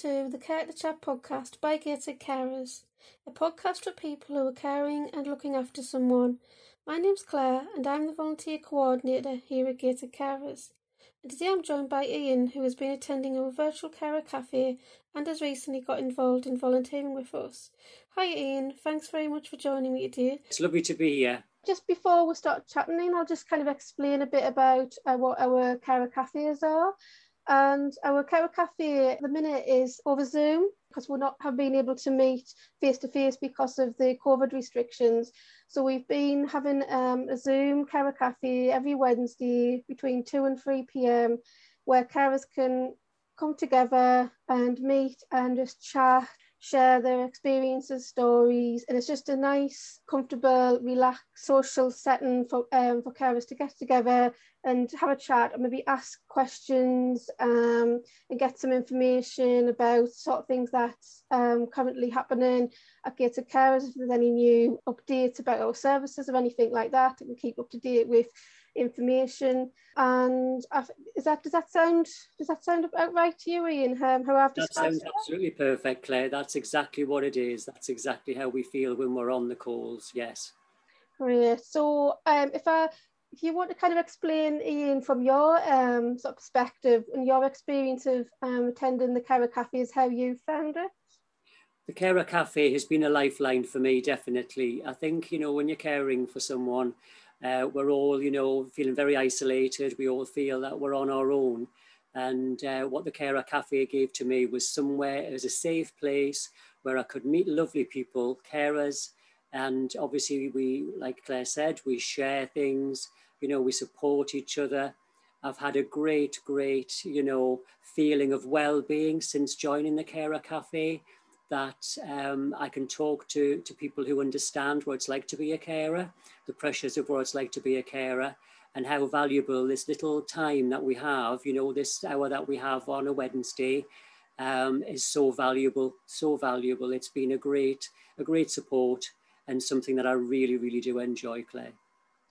to the Care to Chat podcast by Gateshead Carers, a podcast for people who are caring and looking after someone. My name's Claire and I'm the volunteer coordinator here at Gateshead Carers. And today I'm joined by Ian, who has been attending a virtual carer cafe and has recently got involved in volunteering with us. Hi Ian, thanks very much for joining me today. It's lovely to be here. Just before we start chatting, Ian, I'll just kind of explain a bit about uh, what our carer cafes are. And our Carer Cafe the minute is over Zoom because we're not have been able to meet face to face because of the COVID restrictions. So we've been having um, a Zoom Carer Cafe every Wednesday between 2 and 3 p.m. where carers can come together and meet and just chat share their experiences, stories, and it's just a nice, comfortable, relaxed, social setting for um, for carers to get together and have a chat and maybe ask questions um, and get some information about sort of things that's um, currently happening. At Gateshead Carers, if there's any new updates about our services or anything like that, and keep up to date with information. And is that does that sound does that sound about right to you, Ian? Um, how I've that sounds absolutely perfect, Claire. That's exactly what it is. That's exactly how we feel when we're on the calls. Yes. Great. So, um, if I if you want to kind of explain, Ian, from your um, sort of perspective and your experience of um, attending the Carer Cafes, how you found it. The Carer Cafe has been a lifeline for me, definitely. I think, you know, when you're caring for someone, uh, we're all, you know, feeling very isolated. We all feel that we're on our own. And uh, what the Carer Cafe gave to me was somewhere, it was a safe place where I could meet lovely people, carers, and obviously we, like Claire said, we share things, you know, we support each other. I've had a great, great, you know, feeling of well-being since joining the Carer Cafe that um, I can talk to, to people who understand what it's like to be a carer, the pressures of what it's like to be a carer, and how valuable this little time that we have, you know, this hour that we have on a Wednesday um, is so valuable, so valuable. It's been a great, a great support and something that I really, really do enjoy, Claire.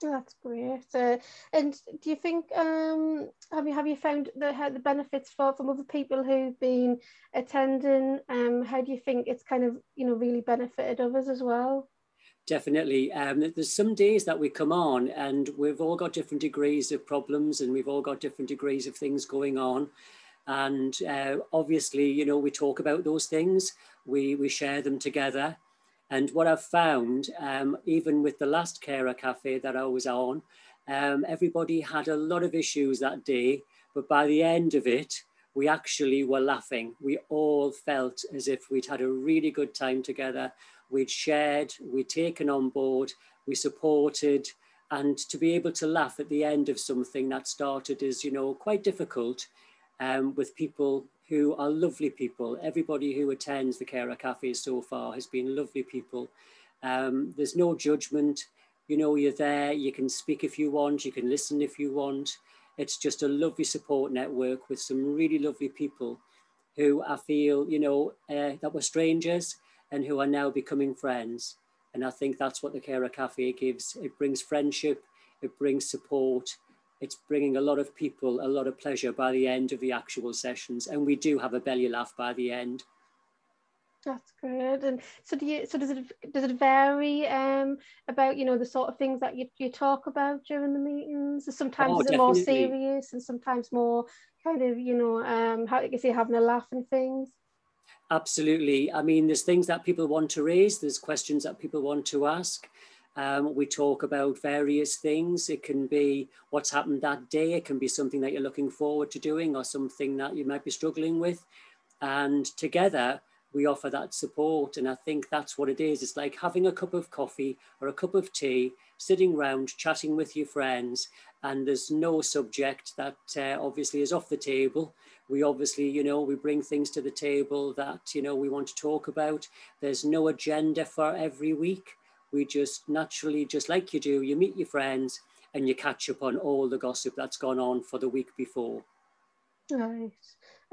That's great. Uh, and do you think um, have you have you found the the benefits for from other people who've been attending? Um, how do you think it's kind of you know really benefited others as well? Definitely. Um, there's some days that we come on and we've all got different degrees of problems and we've all got different degrees of things going on. And uh, obviously, you know, we talk about those things, we, we share them together. And what I've found, um, even with the last carer cafe that I was on, um, everybody had a lot of issues that day, but by the end of it, we actually were laughing. We all felt as if we'd had a really good time together. We'd shared, we'd taken on board, we supported, and to be able to laugh at the end of something that started is, you know, quite difficult um, with people who are lovely people. Everybody who attends the Carer Cafe so far has been lovely people. Um, there's no judgment. You know, you're there, you can speak if you want, you can listen if you want. It's just a lovely support network with some really lovely people who I feel, you know, uh, that were strangers and who are now becoming friends. And I think that's what the Carer Cafe gives. It brings friendship, it brings support, it's bringing a lot of people a lot of pleasure by the end of the actual sessions and we do have a belly laugh by the end. That's good. And so do you so does it does it vary um about you know the sort of things that you, you talk about during the meetings? Sometimes oh, it's more serious and sometimes more kind of you know um how you say having a laugh and things? Absolutely. I mean there's things that people want to raise there's questions that people want to ask um, we talk about various things. It can be what's happened that day. It can be something that you're looking forward to doing or something that you might be struggling with. And together, we offer that support. And I think that's what it is. It's like having a cup of coffee or a cup of tea, sitting round, chatting with your friends. And there's no subject that uh, obviously is off the table. We obviously, you know, we bring things to the table that, you know, we want to talk about. There's no agenda for every week we just naturally, just like you do, you meet your friends and you catch up on all the gossip that's gone on for the week before. Right.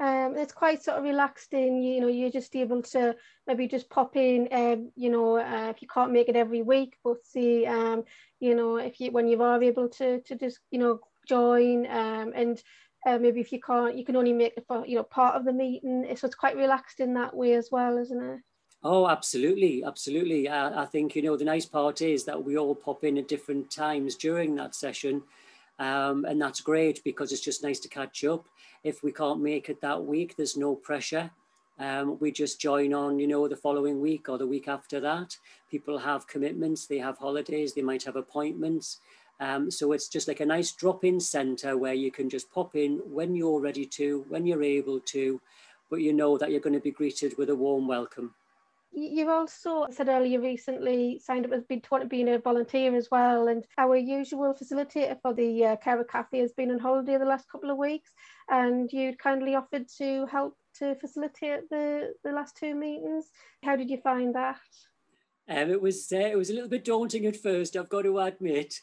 Um, it's quite sort of relaxed in, you know, you're just able to maybe just pop in, um, you know, uh, if you can't make it every week, but see, um, you know, if you, when you are able to, to just, you know, join um, and uh, maybe if you can't, you can only make it for you know part of the meeting. So it's quite relaxed in that way as well, isn't it? Oh, absolutely, absolutely. I, I think you know the nice part is that we all pop in at different times during that session, um, and that's great because it's just nice to catch up. If we can't make it that week, there's no pressure. Um, we just join on, you know, the following week or the week after that. People have commitments, they have holidays, they might have appointments. Um, so it's just like a nice drop-in centre where you can just pop in when you're ready to, when you're able to, but you know that you're going to be greeted with a warm welcome. You've also said earlier recently signed up as being, being a volunteer as well, and our usual facilitator for the uh, Carer Cafe has been on holiday the last couple of weeks, and you'd kindly offered to help to facilitate the, the last two meetings. How did you find that? Um, it was uh, it was a little bit daunting at first, I've got to admit,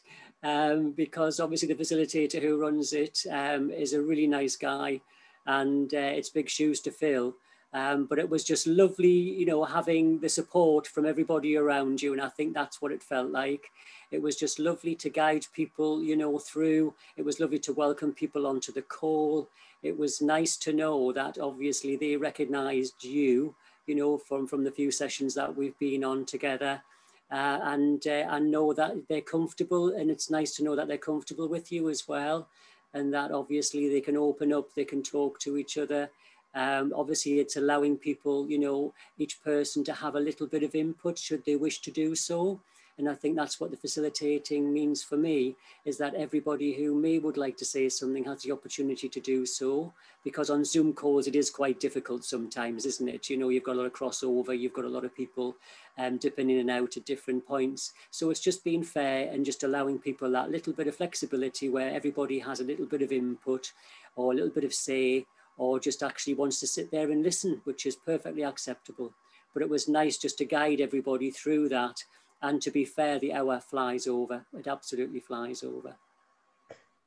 um, because obviously the facilitator who runs it um, is a really nice guy, and uh, it's big shoes to fill. Um, but it was just lovely, you know, having the support from everybody around you, and I think that's what it felt like. It was just lovely to guide people, you know, through. It was lovely to welcome people onto the call. It was nice to know that obviously they recognised you you know, from, from the few sessions that we've been on together. Uh, and uh, and know that they're comfortable and it's nice to know that they're comfortable with you as well and that obviously they can open up they can talk to each other um, obviously it's allowing people you know each person to have a little bit of input should they wish to do so and I think that's what the facilitating means for me, is that everybody who may would like to say something has the opportunity to do so. Because on Zoom calls, it is quite difficult sometimes, isn't it? You know, you've got a lot of crossover, you've got a lot of people um, dipping in and out at different points. So it's just being fair and just allowing people that little bit of flexibility where everybody has a little bit of input or a little bit of say or just actually wants to sit there and listen, which is perfectly acceptable. But it was nice just to guide everybody through that and to be fair, the hour flies over. It absolutely flies over.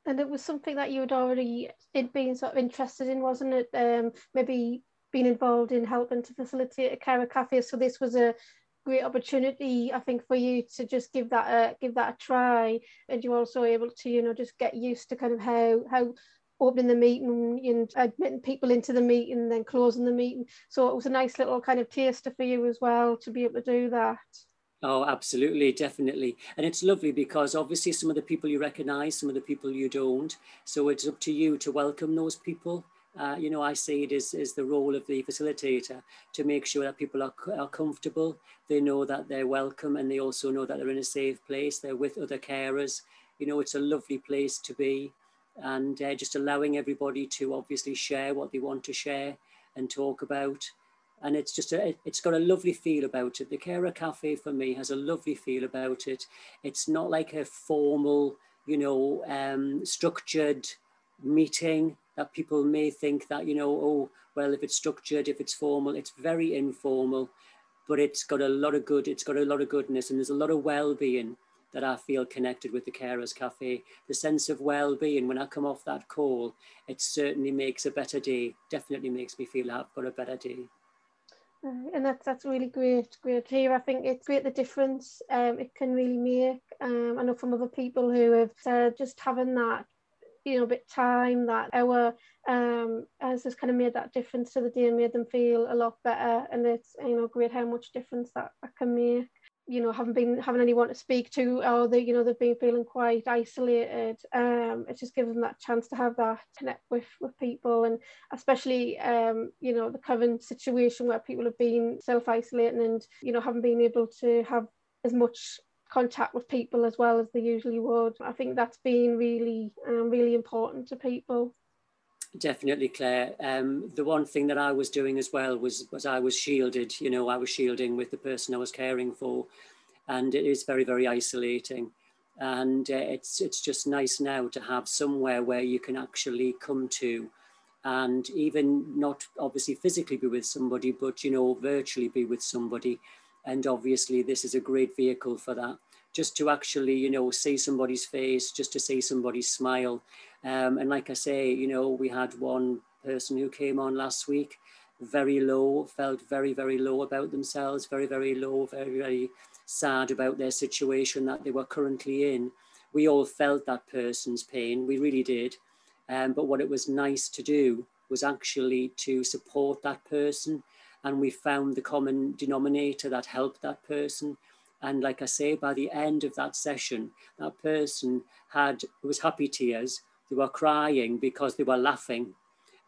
And it was something that you had already been sort of interested in, wasn't it? Um, maybe being involved in helping to facilitate a carer cafe. So this was a great opportunity, I think, for you to just give that a give that a try. And you're also able to, you know, just get used to kind of how how opening the meeting and admitting people into the meeting then closing the meeting. So it was a nice little kind of taster for you as well to be able to do that. Oh, absolutely, definitely. And it's lovely because obviously some of the people you recognize, some of the people you don't. So it's up to you to welcome those people. Uh, you know, I see it as, as the role of the facilitator to make sure that people are, are comfortable, they know that they're welcome, and they also know that they're in a safe place, they're with other carers. You know, it's a lovely place to be, and uh, just allowing everybody to obviously share what they want to share and talk about and it's just a, it's got a lovely feel about it. The Carer Cafe for me has a lovely feel about it. It's not like a formal, you know, um, structured meeting that people may think that you know, oh, well, if it's structured, if it's formal, it's very informal, but it's got a lot of good. It's got a lot of goodness, and there's a lot of well-being that I feel connected with the Carers Cafe. The sense of well-being when I come off that call, it certainly makes a better day. Definitely makes me feel I've got a better day. And that's that's really great, great hear. I think it's great the difference um, it can really make. Um, I know from other people who have said just having that, you know, bit time that hour um, has just kind of made that difference to the day and made them feel a lot better. And it's you know great how much difference that, that can make you know haven't been having anyone to speak to or they you know they've been feeling quite isolated um it just gives them that chance to have that connect with with people. And especially um you know the current situation where people have been self-isolating and you know haven't been able to have as much contact with people as well as they usually would. I think that's been really um, really important to people Definitely, Claire. Um, the one thing that I was doing as well was was I was shielded. You know, I was shielding with the person I was caring for, and it is very very isolating. And uh, it's it's just nice now to have somewhere where you can actually come to, and even not obviously physically be with somebody, but you know virtually be with somebody. And obviously, this is a great vehicle for that. Just to actually, you know, see somebody's face, just to see somebody smile, um, and like I say, you know, we had one person who came on last week, very low, felt very, very low about themselves, very, very low, very, very sad about their situation that they were currently in. We all felt that person's pain, we really did. Um, but what it was nice to do was actually to support that person. And we found the common denominator that helped that person. And like I say, by the end of that session, that person had was happy tears. They were crying because they were laughing.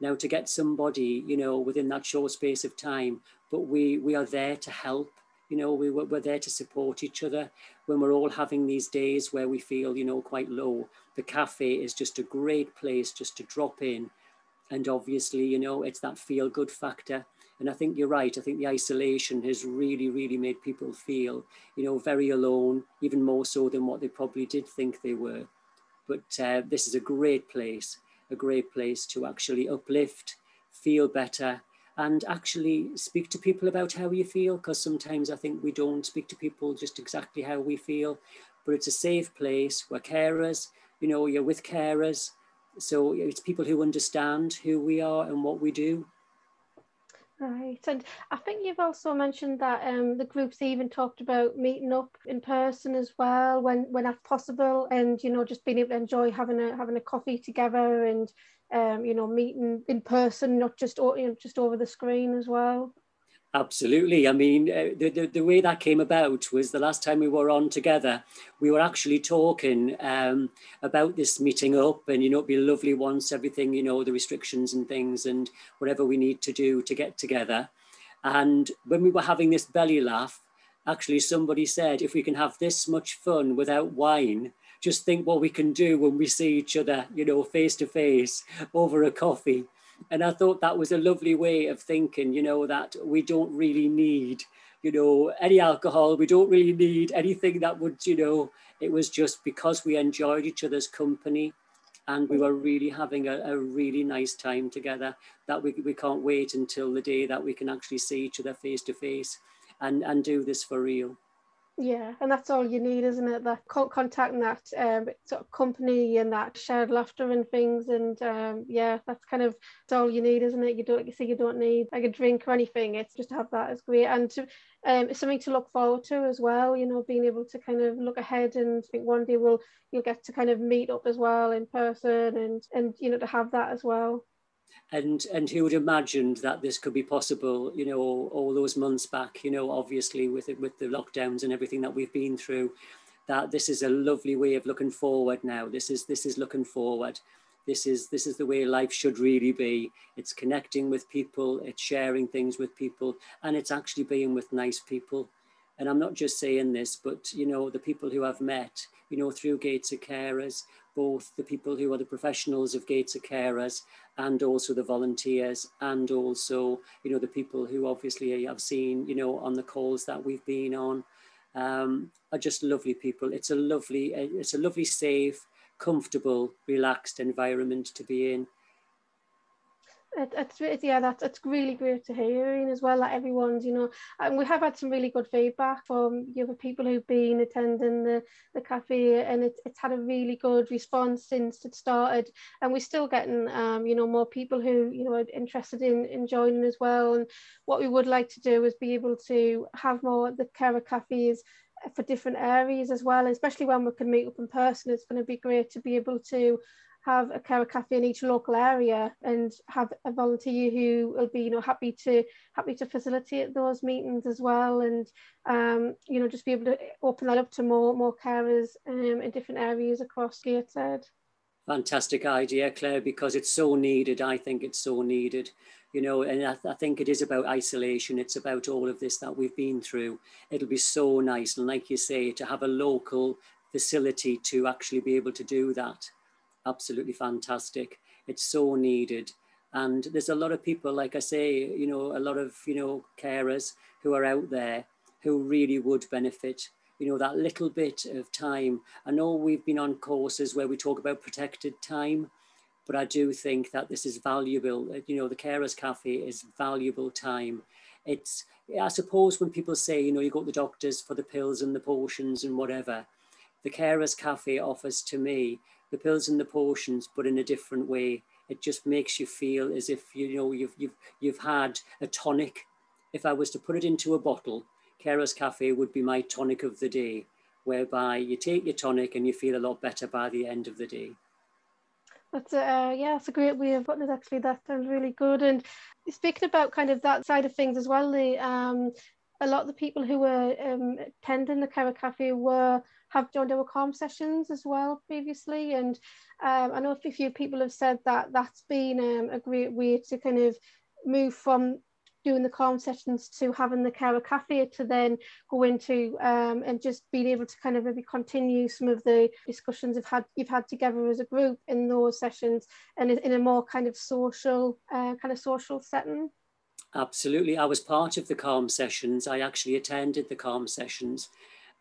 Now to get somebody, you know, within that short space of time, but we we are there to help. You know, we, we're there to support each other when we're all having these days where we feel, you know, quite low. The cafe is just a great place just to drop in. And obviously, you know, it's that feel good factor. And I think you're right. I think the isolation has really, really made people feel, you know, very alone, even more so than what they probably did think they were. But uh, this is a great place, a great place to actually uplift, feel better, and actually speak to people about how you feel because sometimes I think we don't speak to people just exactly how we feel but it's a safe place. Where carers you know you're with carers. So it's people who understand who we are and what we do Right, and I think you've also mentioned that um, the groups even talked about meeting up in person as well when when that's possible, and you know just being able to enjoy having a having a coffee together and um, you know, meeting in person, not just you know, just over the screen as well. Absolutely. I mean, uh, the, the, the, way that came about was the last time we were on together, we were actually talking um, about this meeting up and, you know, it'd be lovely once everything, you know, the restrictions and things and whatever we need to do to get together. And when we were having this belly laugh, actually somebody said, if we can have this much fun without wine, just think what we can do when we see each other, you know, face to face over a coffee. And I thought that was a lovely way of thinking, you know, that we don't really need, you know, any alcohol. We don't really need anything that would, you know, it was just because we enjoyed each other's company and we were really having a, a really nice time together that we, we can't wait until the day that we can actually see each other face to face and, and do this for real. Yeah, and that's all you need, isn't it? That contact and that um, sort of company and that shared laughter and things. And um, yeah, that's kind of that's all you need, isn't it? You don't you see you don't need like a drink or anything. It's just to have that is great, and to, um, it's something to look forward to as well. You know, being able to kind of look ahead and think one day we'll you'll get to kind of meet up as well in person and and you know to have that as well and and who would imagined that this could be possible you know all, all, those months back you know obviously with it with the lockdowns and everything that we've been through that this is a lovely way of looking forward now. This is this is looking forward. This is this is the way life should really be. It's connecting with people it's sharing things with people and it's actually being with nice people. And i'm not just saying this but you know the people who i've met you know through Gateshead Carers both the people who are the professionals of Gateshead Carers and also the volunteers and also, you know, the people who obviously I've seen, you know, on the calls that we've been on um, are just lovely people. It's a lovely, it's a lovely, safe, comfortable, relaxed environment to be in. It, it's, yeah that's it's really great to hear as well that everyone's you know and we have had some really good feedback from you know people who've been attending the, the cafe and it's, it's had a really good response since it started and we're still getting um you know more people who you know are interested in, in joining as well and what we would like to do is be able to have more the carer cafes for different areas as well especially when we can meet up in person it's going to be great to be able to have a carer cafe in each local area and have a volunteer who will be you know happy to happy to facilitate those meetings as well and um, you know just be able to open that up to more more carers um, in different areas across Gateshead. Fantastic idea, Claire, because it's so needed. I think it's so needed, you know, and I, I think it is about isolation. It's about all of this that we've been through. It'll be so nice, and like you say, to have a local facility to actually be able to do that absolutely fantastic. It's so needed. And there's a lot of people, like I say, you know, a lot of, you know, carers who are out there who really would benefit, you know, that little bit of time. I know we've been on courses where we talk about protected time, but I do think that this is valuable. You know, the Carers Cafe is valuable time. It's, I suppose when people say, you know, you go to the doctors for the pills and the potions and whatever, the Carers Cafe offers to me the pills and the potions, but in a different way. It just makes you feel as if you know you've you've you've had a tonic. If I was to put it into a bottle, Carers Cafe would be my tonic of the day, whereby you take your tonic and you feel a lot better by the end of the day. That's a, uh, yeah, it's a great way of putting it. Actually, that sounds really good. And speaking about kind of that side of things as well, the um, a lot of the people who were um, attending the Carer Cafe were have joined our calm sessions as well previously. And um, I know a few people have said that that's been um, a great way to kind of move from doing the calm sessions to having the Carer Cafe to then go into um, and just being able to kind of maybe continue some of the discussions you've had you've had together as a group in those sessions and in a more kind of social uh, kind of social setting. Absolutely. I was part of the calm sessions. I actually attended the calm sessions.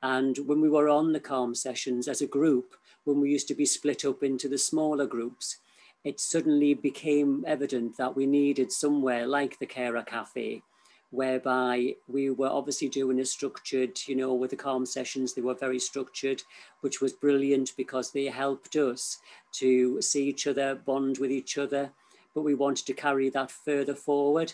And when we were on the calm sessions as a group, when we used to be split up into the smaller groups, it suddenly became evident that we needed somewhere like the Carer Cafe, whereby we were obviously doing a structured, you know, with the calm sessions, they were very structured, which was brilliant because they helped us to see each other, bond with each other, but we wanted to carry that further forward.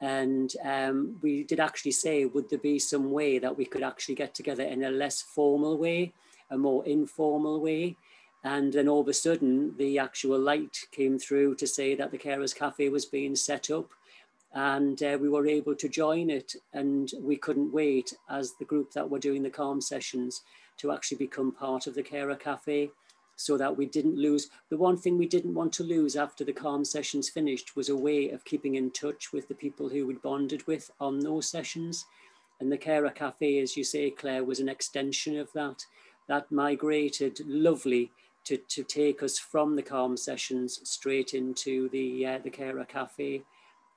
And um, we did actually say, would there be some way that we could actually get together in a less formal way, a more informal way? And then all of a sudden, the actual light came through to say that the Carers Cafe was being set up. And uh, we were able to join it. And we couldn't wait, as the group that were doing the calm sessions, to actually become part of the Carer Cafe so that we didn't lose. The one thing we didn't want to lose after the calm sessions finished was a way of keeping in touch with the people who we'd bonded with on those sessions. And the Carer Cafe, as you say, Claire, was an extension of that. That migrated lovely to, to take us from the calm sessions straight into the, uh, the Carer Cafe.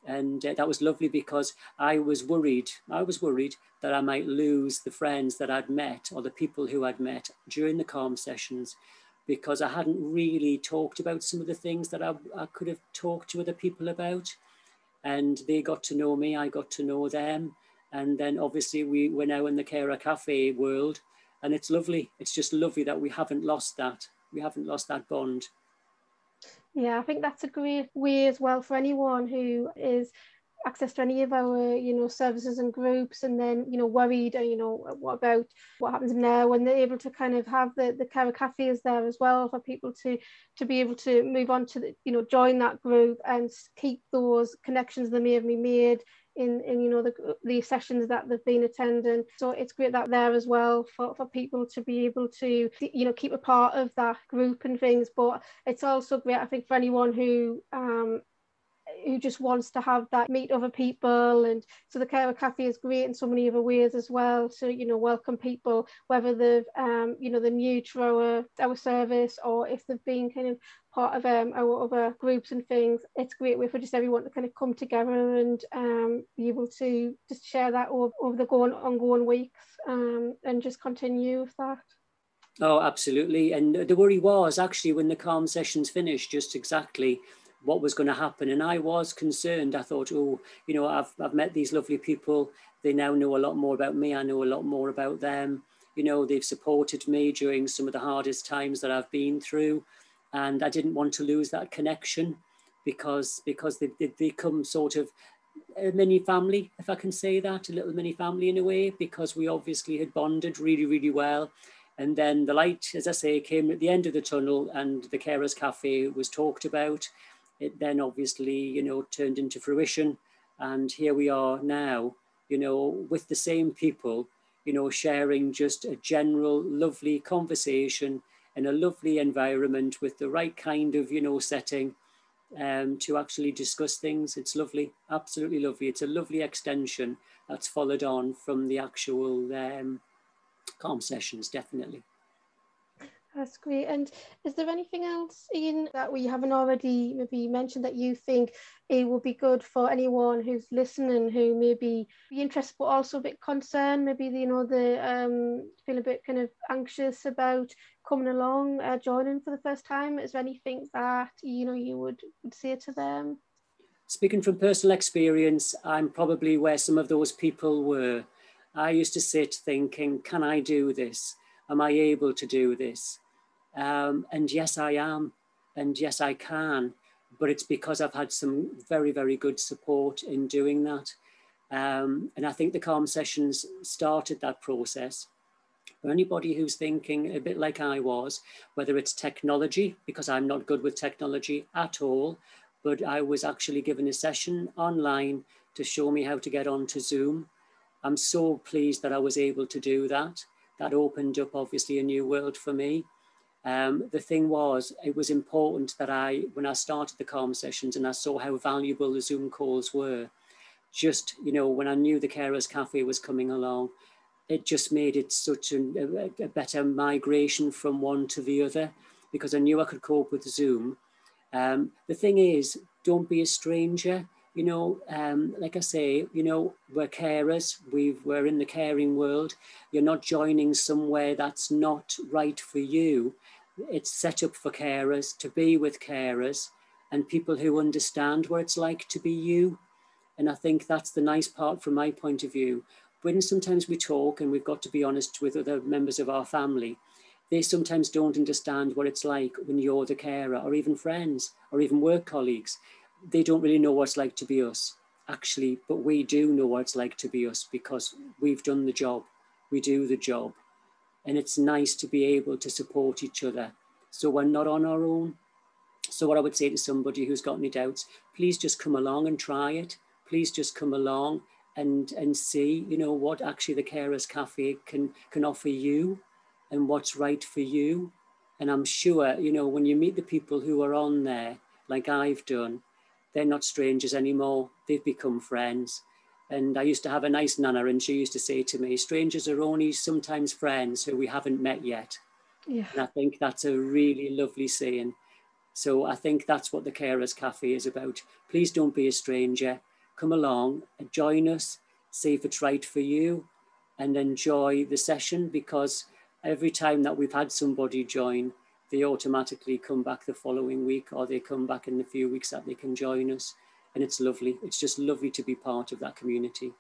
And uh, that was lovely because I was worried, I was worried that I might lose the friends that I'd met or the people who I'd met during the calm sessions because I hadn't really talked about some of the things that I, I could have talked to other people about. And they got to know me, I got to know them. And then obviously we, we're now in the Carer Cafe world and it's lovely. It's just lovely that we haven't lost that we haven't lost that bond. Yeah, I think that's a great way as well for anyone who is access to any of our you know services and groups and then you know worried uh, you know what about what happens now? When they're able to kind of have the the Carer cafes there as well for people to to be able to move on to the you know join that group and keep those connections they may have been made in, in you know the, the sessions that they've been attending. So it's great that there as well for, for people to be able to you know keep a part of that group and things. But it's also great I think for anyone who um, who just wants to have that meet other people and so the Carer Cafe is great in so many other ways as well to you know welcome people whether they've um you know they're new to our our service or if they've been kind of part of um, our other groups and things it's great way for just everyone to kind of come together and um, be able to just share that over, over the going ongoing weeks um, and just continue with that Oh, absolutely. And the worry was actually when the calm sessions finished, just exactly what was going to happen. And I was concerned. I thought, oh, you know, I've, I've met these lovely people. They now know a lot more about me. I know a lot more about them. You know, they've supported me during some of the hardest times that I've been through. And I didn't want to lose that connection because because they've, they've become sort of a mini family, if I can say that, a little mini family in a way, because we obviously had bonded really, really well. And then the light, as I say, came at the end of the tunnel and the Carers Cafe was talked about it then obviously, you know, turned into fruition. And here we are now, you know, with the same people, you know, sharing just a general lovely conversation in a lovely environment with the right kind of, you know, setting um, to actually discuss things. It's lovely, absolutely lovely. It's a lovely extension that's followed on from the actual um, calm sessions, definitely. That's great. And is there anything else, Ian, that we haven't already maybe mentioned that you think it would be good for anyone who's listening who maybe be interested but also a bit concerned, maybe you know the um feel a bit kind of anxious about coming along, uh, joining for the first time? Is there anything that you know you would, would say to them? Speaking from personal experience, I'm probably where some of those people were. I used to sit thinking, can I do this? Am I able to do this? Um, and yes, I am. And yes, I can. But it's because I've had some very, very good support in doing that. Um, and I think the calm sessions started that process. For anybody who's thinking a bit like I was, whether it's technology, because I'm not good with technology at all, but I was actually given a session online to show me how to get onto Zoom. I'm so pleased that I was able to do that. That opened up obviously a new world for me. Um, the thing was, it was important that I, when I started the calm sessions and I saw how valuable the Zoom calls were, just, you know, when I knew the Carers Cafe was coming along, it just made it such a, a, better migration from one to the other because I knew I could cope with Zoom. Um, the thing is, don't be a stranger. You know, um, like I say, you know, we're carers, we we're in the caring world. You're not joining somewhere that's not right for you. It's set up for carers to be with carers and people who understand what it's like to be you. And I think that's the nice part from my point of view when sometimes we talk and we've got to be honest with other members of our family, they sometimes don't understand what it's like when you're the carer or even friends or even work colleagues. They don't really know what it's like to be us, actually, but we do know what it's like to be us because we've done the job. We do the job. And it's nice to be able to support each other. So we're not on our own. So, what I would say to somebody who's got any doubts, please just come along and try it. Please just come along and and see you know what actually the carers cafe can can offer you and what's right for you and i'm sure you know when you meet the people who are on there like i've done they're not strangers anymore they've become friends and i used to have a nice nana and she used to say to me strangers are only sometimes friends who we haven't met yet yeah. and i think that's a really lovely saying so i think that's what the carers cafe is about please don't be a stranger come along and join us, see if it's right for you, and enjoy the session because every time that we've had somebody join, they automatically come back the following week or they come back in the few weeks that they can join us. And it's lovely. It's just lovely to be part of that community.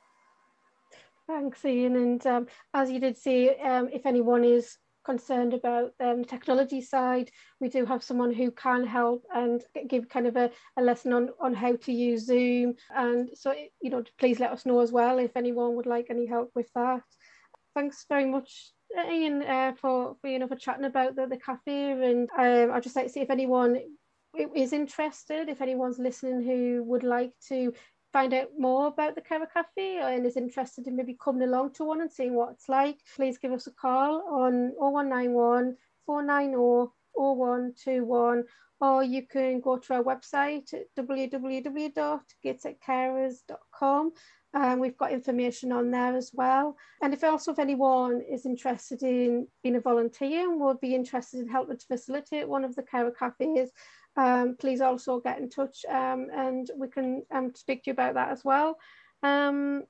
Thanks, Ian. And um, as you did say, um, if anyone is concerned about um, the technology side, we do have someone who can help and give kind of a, a lesson on, on how to use Zoom. And so, you know, please let us know as well if anyone would like any help with that. Thanks very much, Ian, uh, for, for, you know, for chatting about the, the cafe. And um, I'd just like to see if anyone is interested, if anyone's listening who would like to find out more about the Carer Cafe and is interested in maybe coming along to one and seeing what it's like, please give us a call on 0191 490 0121 or you can go to our website at www.gatesheadcarers.com and we've got information on there as well. And if also if anyone is interested in being a volunteer and would be interested in helping to facilitate one of the carer cafes, um, please also get in touch um, and we can um, speak to you about that as well. Um,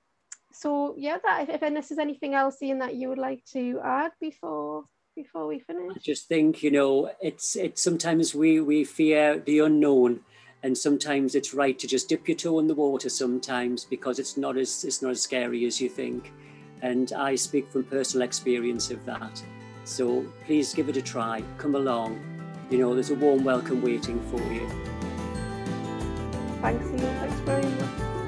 so yeah, that if, if there's anything else, Ian, that you would like to add before before we finish. I just think you know it's it's sometimes we we fear the unknown, and sometimes it's right to just dip your toe in the water sometimes because it's not as it's not as scary as you think, and I speak from personal experience of that. So please give it a try. Come along you know, there's a warm welcome waiting for you. Thanks, Ian. Thanks very much.